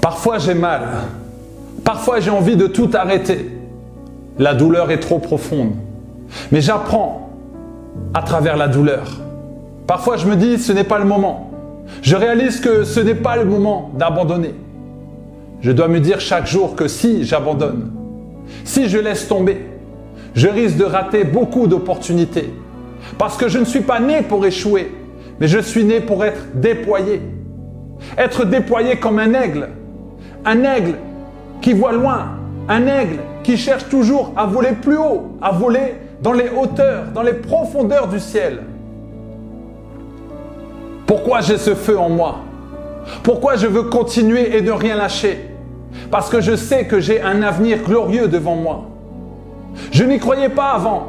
Parfois j'ai mal. Parfois j'ai envie de tout arrêter. La douleur est trop profonde. Mais j'apprends à travers la douleur. Parfois je me dis ce n'est pas le moment. Je réalise que ce n'est pas le moment d'abandonner. Je dois me dire chaque jour que si j'abandonne, si je laisse tomber, je risque de rater beaucoup d'opportunités. Parce que je ne suis pas né pour échouer, mais je suis né pour être déployé. Être déployé comme un aigle. Un aigle qui voit loin. Un aigle qui cherche toujours à voler plus haut, à voler dans les hauteurs, dans les profondeurs du ciel. Pourquoi j'ai ce feu en moi? Pourquoi je veux continuer et ne rien lâcher? Parce que je sais que j'ai un avenir glorieux devant moi. Je n'y croyais pas avant.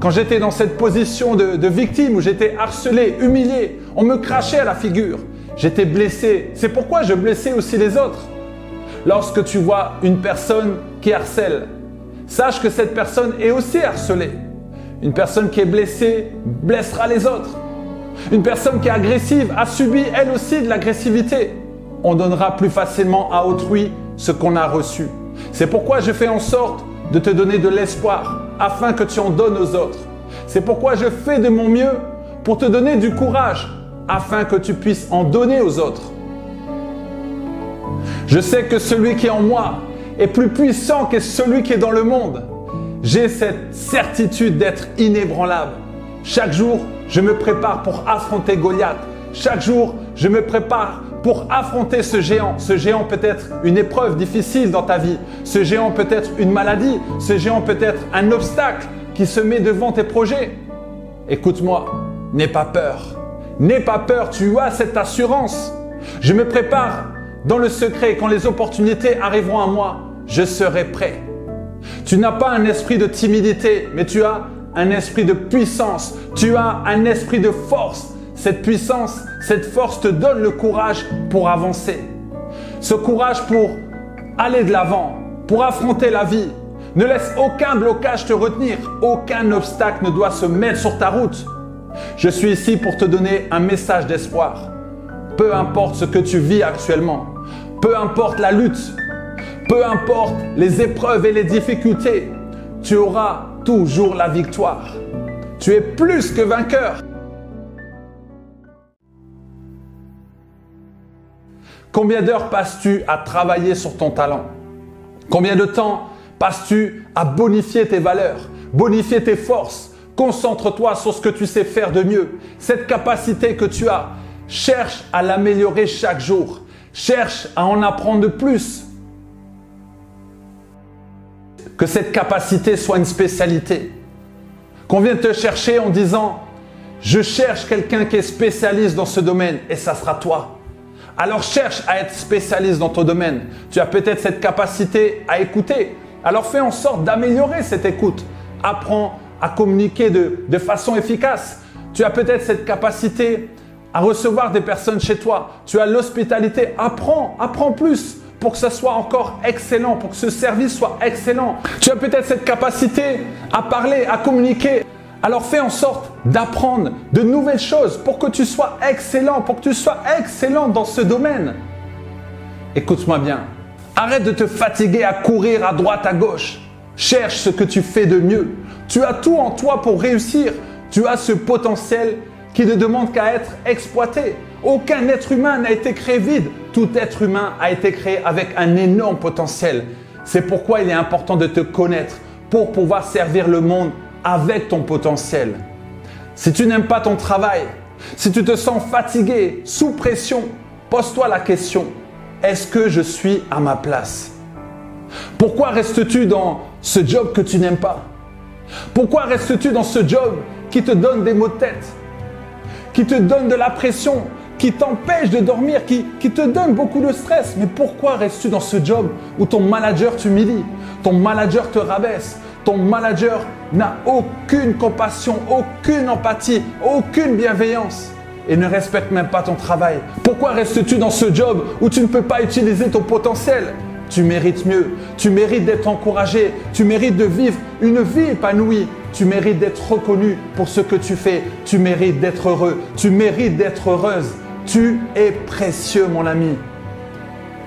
Quand j'étais dans cette position de, victime où j'étais harcelé, humilié, on me crachait à la figure. J'étais blessé. C'est pourquoi je blessais aussi les autres. Lorsque tu vois une personne qui harcèle, sache que cette personne est aussi harcelée. Une personne qui est blessée blessera les autres. Une personne qui est agressive a subi elle aussi de l'agressivité. On donnera plus facilement à autrui ce qu'on a reçu. C'est pourquoi je fais en sorte de te donner de l'espoir afin que tu en donnes aux autres. C'est pourquoi je fais de mon mieux pour te donner du courage afin que tu puisses en donner aux autres. Je sais que celui qui est en moi est plus puissant que celui qui est dans le monde. J'ai cette certitude d'être inébranlable. Chaque jour, je me prépare pour affronter Goliath. Chaque jour, je me prépare pour affronter ce géant. Ce géant peut être une épreuve difficile dans ta vie. Ce géant peut être une maladie. Ce géant peut être un obstacle qui se met devant tes projets. Écoute-moi, n'aie pas peur. N'aie pas peur, tu as cette assurance. Je me prépare dans le secret. Quand les opportunités arriveront à moi, je serai prêt. Tu n'as pas un esprit de timidité, mais tu as un esprit de puissance. Tu as un esprit de force. Cette puissance, cette force te donne le courage pour avancer. Ce courage pour aller de l'avant, pour affronter la vie. Ne laisse aucun blocage te retenir. Aucun obstacle ne doit se mettre sur ta route. Je suis ici pour te donner un message d'espoir. Peu importe ce que tu vis actuellement, peu importe la lutte, peu importe les épreuves et les difficultés, tu auras toujours la victoire. Tu es plus que vainqueur. Combien d'heures passes-tu à travailler sur ton talent? Combien de temps passes-tu à bonifier tes valeurs, bonifier tes forces? Concentre-toi sur ce que tu sais faire de mieux. Cette capacité que tu as, cherche à l'améliorer chaque jour. Cherche à en apprendre plus. Que cette capacité soit une spécialité. Qu'on vienne te chercher en disant, je cherche quelqu'un qui est spécialiste dans ce domaine et ça sera toi. Alors cherche à être spécialiste dans ton domaine. Tu as peut-être cette capacité à écouter. Alors fais en sorte d'améliorer cette écoute. Apprends à communiquer de, de façon efficace. Tu as peut-être cette capacité à recevoir des personnes chez toi. Tu as l'hospitalité. Apprends, apprends plus pour que ça soit encore excellent, pour que ce service soit excellent. Tu as peut-être cette capacité à parler, à communiquer. Alors fais en sorte d'apprendre de nouvelles choses pour que tu sois excellent, pour que tu sois excellent dans ce domaine. Écoute-moi bien. Arrête de te fatiguer à courir à droite, à gauche. Cherche ce que tu fais de mieux. Tu as tout en toi pour réussir. Tu as ce potentiel qui ne demande qu'à être exploité. Aucun être humain n'a été créé vide. Tout être humain a été créé avec un énorme potentiel. C'est pourquoi il est important de te connaître pour pouvoir servir le monde avec ton potentiel. Si tu n'aimes pas ton travail, si tu te sens fatigué, sous pression, pose-toi la question, est-ce que je suis à ma place? Pourquoi restes-tu dans ce job que tu n'aimes pas? Pourquoi restes-tu dans ce job qui te donne des maux de tête? Qui te donne de la pression qui t'empêche de dormir, qui, te donne beaucoup de stress. Mais pourquoi restes-tu dans ce job où ton manager t'humilie, ton manager te rabaisse, ton manager n'a aucune compassion, aucune empathie, aucune bienveillance et ne respecte même pas ton travail? Pourquoi restes-tu dans ce job où tu ne peux pas utiliser ton potentiel? Tu mérites mieux, tu mérites d'être encouragé, tu mérites de vivre une vie épanouie, tu mérites d'être reconnu pour ce que tu fais, tu mérites d'être heureux, tu mérites d'être heureuse. Tu es précieux, mon ami.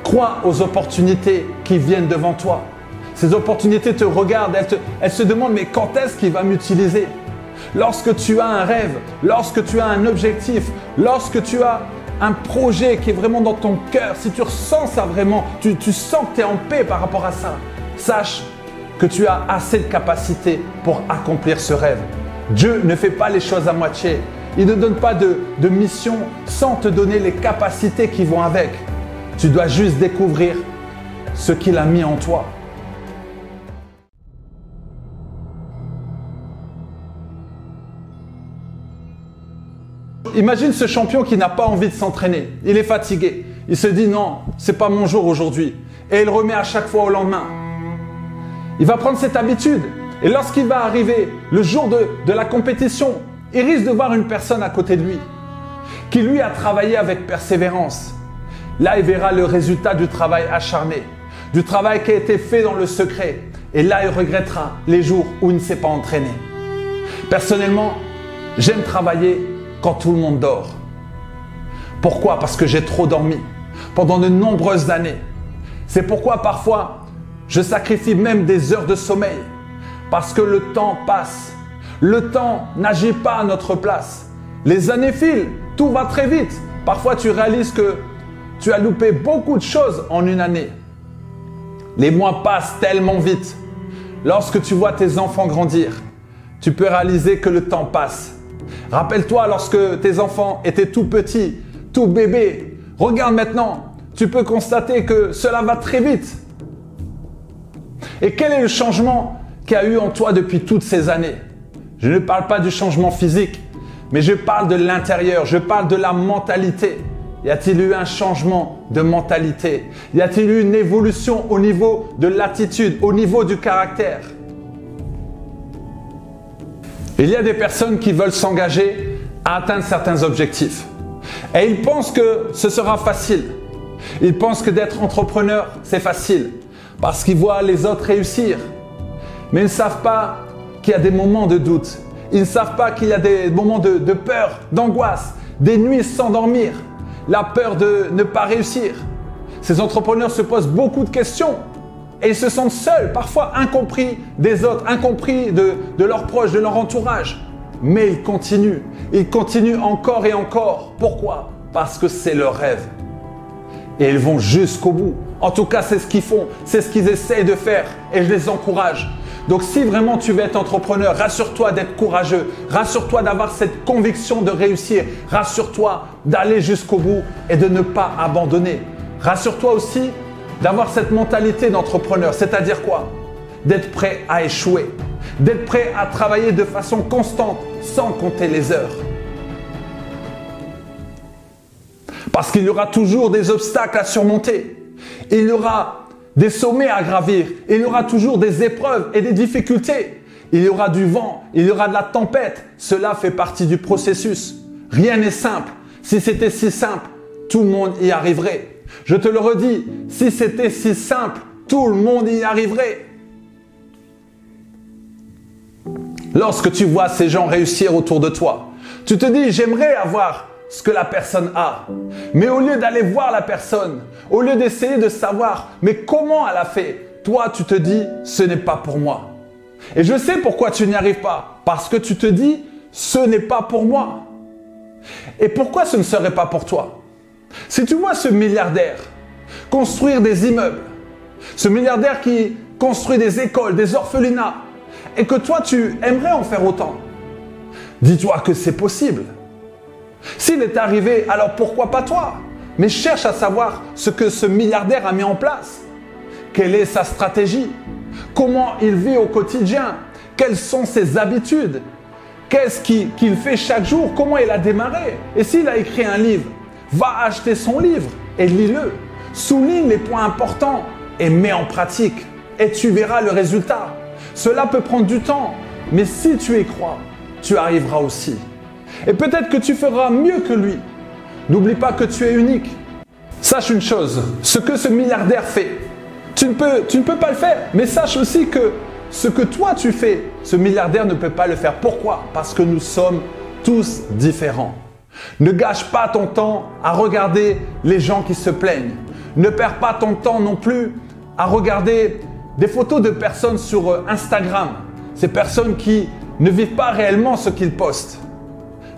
Crois aux opportunités qui viennent devant toi. Ces opportunités te regardent, elles, se demandent mais quand est-ce qu'il va m'utiliser? Lorsque tu as un rêve, lorsque tu as un objectif, lorsque tu as un projet qui est vraiment dans ton cœur, si tu ressens ça vraiment, tu, tu sens que tu es en paix par rapport à ça, sache que tu as assez de capacité pour accomplir ce rêve. Dieu ne fait pas les choses à moitié. Il ne donne pas de, mission sans te donner les capacités qui vont avec. Tu dois juste découvrir ce qu'il a mis en toi. Imagine ce champion qui n'a pas envie de s'entraîner. Il est fatigué. Il se dit non, c'est pas mon jour aujourd'hui. Et il remet à chaque fois au lendemain. Il va prendre cette habitude. Et lorsqu'il va arriver le jour de, de la compétition, il risque de voir une personne à côté de lui qui lui a travaillé avec persévérance. Là, il verra le résultat du travail acharné, du travail qui a été fait dans le secret. Et là, il regrettera les jours où il ne s'est pas entraîné. Personnellement, j'aime travailler quand tout le monde dort. Pourquoi? Parce que j'ai trop dormi pendant de nombreuses années. C'est pourquoi parfois je sacrifie même des heures de sommeil parce que le temps passe. Le temps n'agit pas à notre place. Les années filent, tout va très vite. Parfois tu réalises que tu as loupé beaucoup de choses en une année. Les mois passent tellement vite. Lorsque tu vois tes enfants grandir, tu peux réaliser que le temps passe Rappelle-toi lorsque tes enfants étaient tout petits, tout bébés. Regarde maintenant, tu peux constater que cela va très vite. Et quel est le changement qu'il y a eu en toi depuis toutes ces années? Je ne parle pas du changement physique, mais je parle de l'intérieur, je parle de la mentalité. Y a-t-il eu un changement de mentalité? Y a-t-il eu une évolution au niveau de l'attitude, au niveau du caractère? Il y a des personnes qui veulent s'engager à atteindre certains objectifs. Et ils pensent que ce sera facile. Ils pensent que d'être entrepreneur, c'est facile. Parce qu'ils voient les autres réussir. Mais ils ne savent pas qu'il y a des moments de doute. Ils ne savent pas qu'il y a des moments de, peur, d'angoisse, des nuits sans dormir, la peur de ne pas réussir. Ces entrepreneurs se posent beaucoup de questions et ils se sentent seuls, parfois incompris des autres, incompris de, de leurs proches, de leur entourage. Mais ils continuent, ils continuent encore et encore. Pourquoi? Parce que c'est leur rêve. Et ils vont jusqu'au bout. En tout cas, c'est ce qu'ils font, c'est ce qu'ils essayent de faire et je les encourage. Donc si vraiment tu veux être entrepreneur, rassure-toi d'être courageux, rassure-toi d'avoir cette conviction de réussir, rassure-toi d'aller jusqu'au bout et de ne pas abandonner. Rassure-toi aussi d'avoir cette mentalité d'entrepreneur, c'est-à-dire quoi? D'être prêt à échouer, d'être prêt à travailler de façon constante sans compter les heures. Parce qu'il y aura toujours des obstacles à surmonter. Il y aura des sommets à gravir. Il y aura toujours des épreuves et des difficultés. Il y aura du vent, il y aura de la tempête. Cela fait partie du processus. Rien n'est simple. Si c'était si simple, tout le monde y arriverait. Je te le redis, si c'était si simple, tout le monde y arriverait. Lorsque tu vois ces gens réussir autour de toi, tu te dis, j'aimerais avoir ce que la personne a. Mais au lieu d'aller voir la personne, au lieu d'essayer de savoir, mais comment elle a fait, toi tu te dis, ce n'est pas pour moi. Et je sais pourquoi tu n'y arrives pas. Parce que tu te dis, ce n'est pas pour moi. Et pourquoi ce ne serait pas pour toi? Si tu vois ce milliardaire construire des immeubles, ce milliardaire qui construit des écoles, des orphelinats, et que toi tu aimerais en faire autant, dis-toi que c'est possible. S'il est arrivé, alors pourquoi pas toi? Mais cherche à savoir ce que ce milliardaire a mis en place. Quelle est sa stratégie? Comment il vit au quotidien? Quelles sont ses habitudes? Qu'est-ce qu'il fait chaque jour? Comment il a démarré? Et s'il a écrit un livre Va acheter son livre et lis-le. Souligne les points importants et mets en pratique. Et tu verras le résultat. Cela peut prendre du temps, mais si tu y crois, tu arriveras aussi. Et peut-être que tu feras mieux que lui. N'oublie pas que tu es unique. Sache une chose, ce que ce milliardaire fait, tu ne, peux, pas le faire. Mais sache aussi que ce que toi tu fais, ce milliardaire ne peut pas le faire. Pourquoi? Parce que nous sommes tous différents. Ne gâche pas ton temps à regarder les gens qui se plaignent. Ne perds pas ton temps non plus à regarder des photos de personnes sur euh, Instagram. Ces personnes qui ne vivent pas réellement ce qu'ils postent.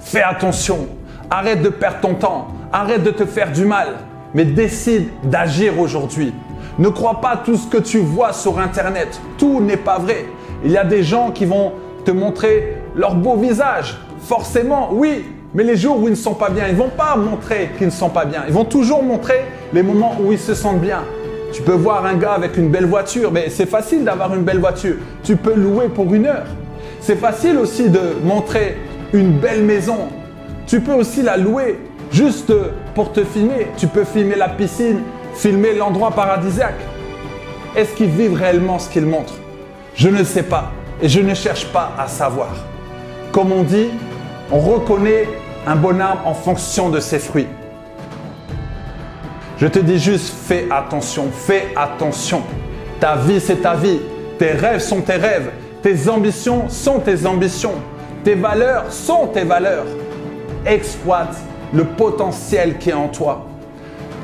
Fais attention. Arrête de perdre ton temps. Arrête de te faire du mal. Mais décide d'agir aujourd'hui. Ne crois pas tout ce que tu vois sur Internet. Tout n'est pas vrai. Il y a des gens qui vont te montrer leur beau visage. Forcément, oui. Mais les jours où ils ne sont pas bien, ils ne vont pas montrer qu'ils ne sont pas bien. Ils vont toujours montrer les moments où ils se sentent bien. Tu peux voir un gars avec une belle voiture, mais c'est facile d'avoir une belle voiture. Tu peux louer pour une heure. C'est facile aussi de montrer une belle maison. Tu peux aussi la louer juste pour te filmer. Tu peux filmer la piscine, filmer l'endroit paradisiaque. Est-ce qu'ils vivent réellement ce qu'ils montrent? Je ne sais pas et je ne cherche pas à savoir. Comme on dit, on reconnaît un bon arbre en fonction de ses fruits. Je te dis juste, fais attention, fais attention. Ta vie, c'est ta vie. Tes rêves sont tes rêves. Tes ambitions sont tes ambitions. Tes valeurs sont tes valeurs. Exploite le potentiel qui est en toi.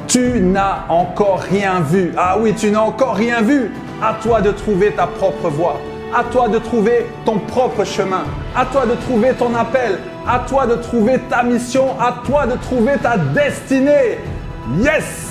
Tu n'as encore rien vu. Ah oui, tu n'as encore rien vu. À toi de trouver ta propre voie. À toi de trouver ton propre chemin. À toi de trouver ton appel. À toi de trouver ta mission. À toi de trouver ta destinée. Yes